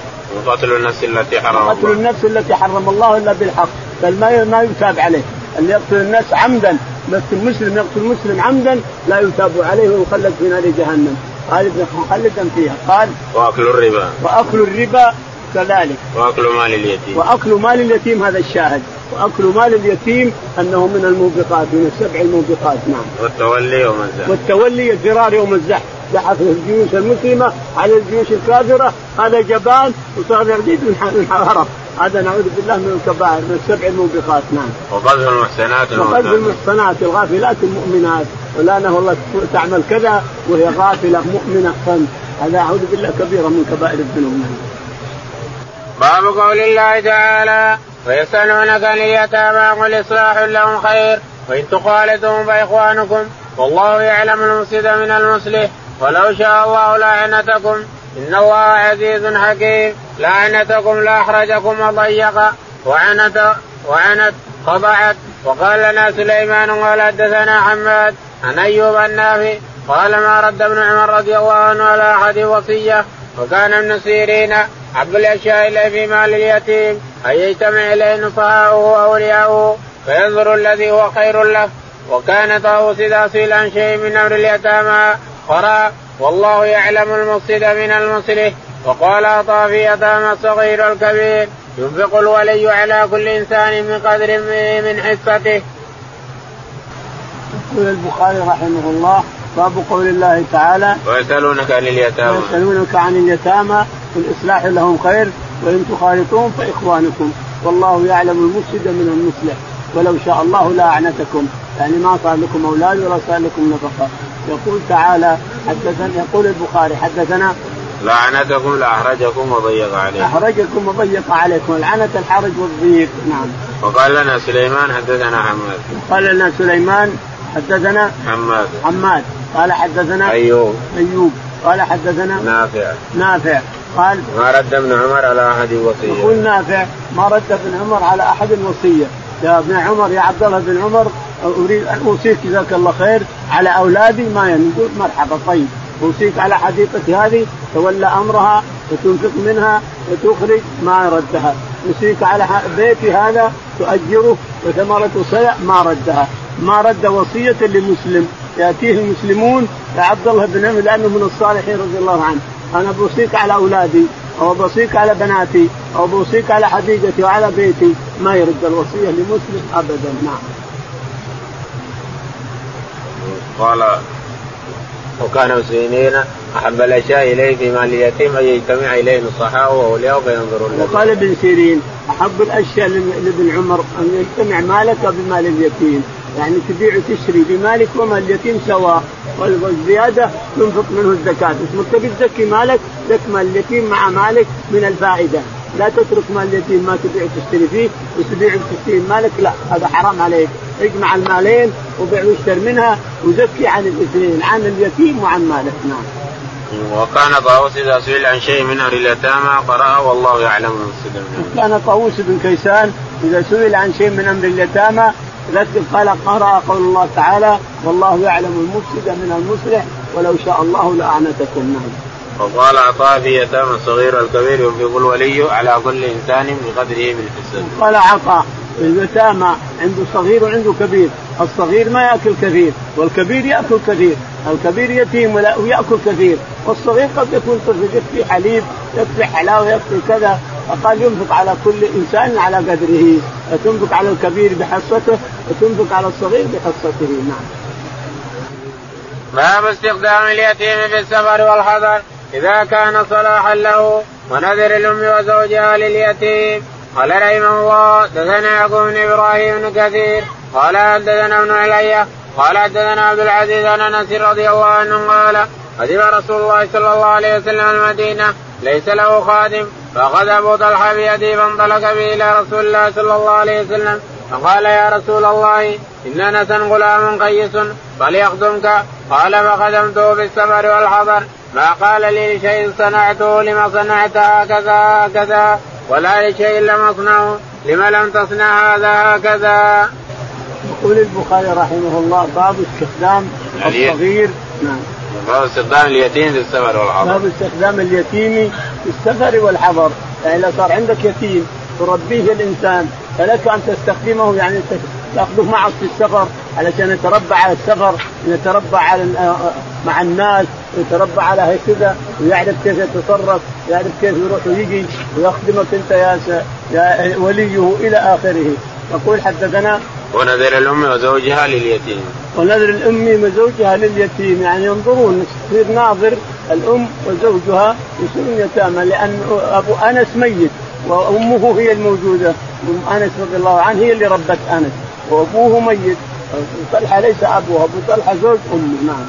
وقتل النفس التي حرم الله. قتل النفس التي حرم الله إلا بالحق. بل ما ما يتاب عليه. اللي يقتل الناس عمدا يقتل مسلم يقتل مسلم عمدا لا يتاب عليه ويخلد في نار جهنم. خالدا مخلدا فيها. قال وأكل الربا. وأكل الربا كذلك. وأكل مال اليتيم. وأكل مال اليتيم هذا الشاهد. وأكل مال اليتيم انه من الموبقات من السبع الموبقات نعم. والتولي يوم الزحف. والتولي الفرار يوم الزحف. زحف الجيوش المسلمة على الجيوش الكافرة هذا جبان وصار يزيد من الهرب هذا نعوذ بالله من الكبائر من السبع الموبقات نعم. وقذف المحسنات وقذف المحسنات الغافلات المؤمنات. ولأنه الله تعمل كذا وهي غافلة مؤمنة. خمس هذا أعوذ بالله كبيرة من كبائر الذنوب. نعم. باب قول الله تعالى ويسألونك عن اليتامى قل إصلاح لهم خير وإن تخالطهم فإخوانكم والله يعلم المفسد من المصلح. ولو شاء الله لعنتكم إن الله عزيز حكيم. لعنتكم لأحرجكم وضيق وعنت وعنت خضعت وقال لنا سليمان قال حدثنا حماد عن أيوب النافي قال ما رد ابن عمر رضي الله عنه على أحد وصية. وكان ابن سيرين حب الأشياء إليه في مال اليتيم أن يجتمع إليه نصحاؤه وأولياؤه فينظر الذي هو خير له وكان طاووس إذا سئل عن شيء من أمر اليتامى قرأ والله يعلم المفسد من المصلح وقال اعطى في يتامى الصغير والكبير ينفق الولي على كل إنسان من قدر من حصته. يقول البخاري رحمه الله باب قول الله تعالى ويسألونك عن اليتامى. ويسألونك عن اليتامى والإصلاح لهم خير وإن تخالطوهم فإخوانكم. والله يعلم المفسد من المصلح. ولو شاء الله لأعنتكم. يعني ما صار لكم أولاد ولا صار لكم نفقة. يقول تعالى حدثنا يقول البخاري حدثنا لعنتكم لأحرجكم وضيق عليكم. أحرجكم وضيق عليكم. لعنة الحرج والضيق. نعم. وقال لنا سليمان حدثنا حماد. قال لنا سليمان حدثنا حماد. حماد. قال حدثنا أيوب. أيوب. قال حدثنا نافع. نافع. قال ما رد ابن عمر على أحد وصية. يقول نافع. ما رد ابن عمر على أحد الوصيه يا ابن عمر يا عبد الله بن عمر أريد أن أوصيك جزاك الله خير على أولادي ما يقول مرحبا. طيب. أوصيك على حديقتي هذه تولى أمرها وتنفق منها وتخرج ما ردها. أوصيك على بيتي هذا تؤجره وثمرة صلع ما ردها. ما رد وصية لمسلم يأتيه المسلمون يا عبد الله بن عمر لأنه من الصالحين رضي الله عنه. أنا بوصيك على أولادي أو بوصيك على بناتي أو بوصيك على حديقتي وعلى بيتي. ما يرد الوصية لمسلم أبدا نعم. قال وكان مسلمين أحب الأشياء إليه في مال اليتيم أن يجتمع إليه نصحاء واولياء فينظروا له. وقال ابن سيرين أحب الأشياء لابن عمر أن يجتمع مالك بمال اليتيم. يعني تبيع وتشتري بمالك ومال اليتيم سواء والزيادة تنفق منه الزكاة. اسمك تبي تزكي مالك زك مال اليتيم مع مالك من الفائدة. لا تترك مال اليتيم ما تبيع وتشتري فيه. وتبيع وتشتري مالك لا هذا حرام عليك. اجمع المالين وبيع واشتر منها وزكي عن الاثنين عن اليتيم وعن مالك. نعم. وكان طاووس إذا سئل عن شيء من أمر اليتامى قرأ والله يعلم. المفسد كان طاووس بن كيسان إذا سئل عن شيء من أمر اليتامى قال قرأ قول الله تعالى والله يعلم المفسد من المصلح ولو شاء الله لأعنتكم نعم. وقال عطاء في يتامى الصغير والكبير ينفق الولي على كل إنسان بقدره من حسن. قال عطاء اليتامى عنده صغير وعنده كبير، الصغير ما يأكل كثير والكبير يأكل كثير، الكبير يتيم وياكل كثير، والصغير قد يكون طفل يكفي حليب، يكفي حلاوة، يكفي كذا، فقال ينفق على كل إنسان على قدره، تنفق على الكبير بحصته وتنفق على الصغير بحصته، نعم. باب استخدام اليتيم في السفر والحضر إذا كان صلاحا له ونذر الام وزوجها لليتيم قال رحمه الله دثنا يعقوب بن إبراهيم بن كثير قال حدثنا ابن علي قال حدثنا عبد العزيز عن أنس رضي الله عنه قال قدم رسول الله صلى الله عليه وسلم المدينة ليس له خادم. فاخذ أبو طلحة بيده فانطلق به إلى رسول الله صلى الله عليه وسلم فقال يا رسول الله إن انسا غلام قيس فليخدمك. قال فخدمته في السفر والحضر. ما قال لي لشيء صنعته لما صنعت هكذا هكذا ولا لشيء لم أصنعه لما لم تصنع هذا هكذا. يقول البخاري رحمه الله باب استخدام الصغير. نعم. باب استخدام اليتيم في السفر والحضر. باب استخدام اليتيم في السفر والحضر. يعني اذا صار عندك يتيم تربيه الإنسان فلك أن تستخدمه يعني تأخذه معك في السفر علشان يتربى على السفر يتربى على مع الناس يتربى على هكذا ويعرف كيف يتصرف يعرف كيف يروح ويجي ويخدمك أنت يا, يا وليه إلى آخره. يقول حدثنا ونذر الأم وزوجها لليتيم. ونذر الأم وزوجها لليتيم. يعني ينظرون يصير ناظر الأم وزوجها يصيرون يتامى لأن أبو أنس ميت وأمه هي الموجودة. أم أنس رضي الله عنه هي اللي ربت أنس. وأبوه ميت. طلحة ليس أبوه أبو طلحة زوج أمه نعم.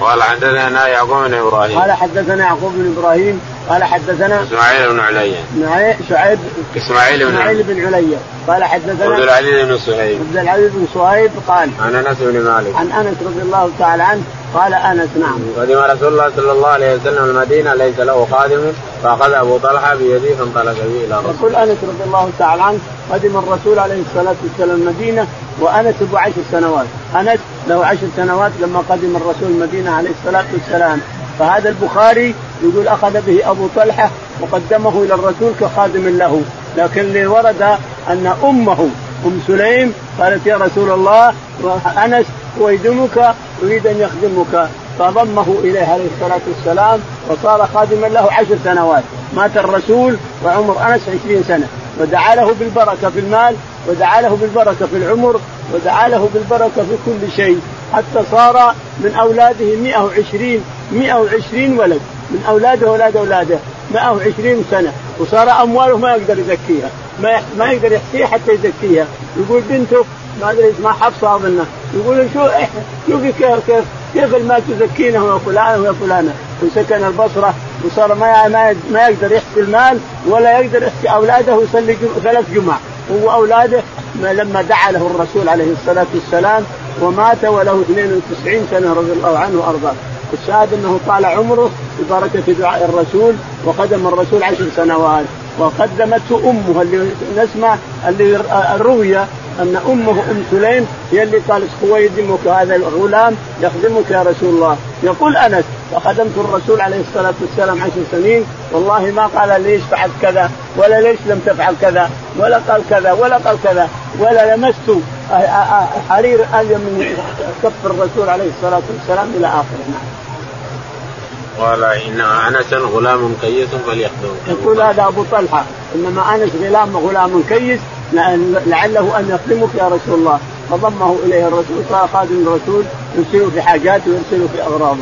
قال حدثنا يعقوب بن إبراهيم. قال حدثنا يعقوب بن إبراهيم قال حدثنا إسماعيل بن عليا شعيب إسماعيل بن إسماعيل بن عليا قال حدثنا عبد العزيز بن صهيب. عبد العزيز بن صهيب قال عن أنس بن مالك. عن أنس رضي الله تعالى عنه قال أنس نعم. قدم رسول الله صلى الله عليه وسلم المدينة ليس له خادم فأخذ أبو طلحة بيده فانطلق به إلى رسول يقول أنس رضي الله تعالى عنه قدم الرسول عليه الصلاة والسلام المدينة وأنس ابو عشر سنوات. أنس له عشر سنوات لما قدم الرسول المدينة عليه الصلاة والسلام. فهذا البخاري يقول أخذ به أبو طلحة وقدمه إلى الرسول كخادم له. لكن اللي ورد أن أمه أم سليم قالت يا رسول الله أنس هو يدمك يريد أن يخدمك. فضمه إليه عليه الصلاة والسلام وصار خادما له عشر سنوات. مات الرسول وعمر أنس عشرين سنة. ودعا له بالبركة في المال ودعا له بالبركة في العمر ودعا له بالبركة في كل شيء. حتى صار من أولاده 120 120 ولد. من أولاده واولاد أولاده 120 سنة وصار أمواله ما يقدر يزكيها ما ما يقدر يحصيها حتى يزكيها. يقول بنته ما أدري اسمها حفصة أظنه يقول شو شوفي كيف كيف كيف المال تزكينه يا فلانة ويا فلانة؟ وسكن البصرة وصار ما ما يقدر يحصي المال ولا يقدر يحصي أولاده ويصلي ثلاث جمع هو أولاده لما دعا له الرسول عليه الصلاة والسلام ومات وله 92 سنة رضي الله عنه وأرضاه. الشاهد أنه طال عمره ببركة دعاء الرسول وخدم الرسول عشر سنوات وقدمته أمه اللي نسمع اللي روي أن أمه أم سليم هي اللي قالت خويدمك هذا الغلام يخدمك يا رسول الله يقول أنس فخدمت الرسول عليه الصلاة والسلام عشر سنين والله ما قال ليش فعلت كذا ولا ليش لم تفعل كذا ولا قال كذا ولا قال كذا ولا لمست حرير أليم من كف الرسول عليه الصلاة والسلام إلى آخره نعم. قال إن أنس غلام كيس فليخدمه. يقول هذا أبو طلحة إنما أنس غلام غلام كيس لعله أن يخدمك يا رسول الله فضمه إليه الرسول صار خادم الرسول يرسله في حاجاته ويرسله في اغراضه.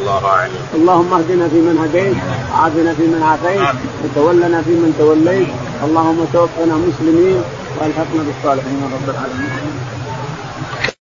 الله. اللهم اهدنا فيمن هديت، وعافنا فيمن عافيت، وتولنا فيمن توليت، اللهم توفنا مسلمين وألحقنا بالصالحين رب العالمين.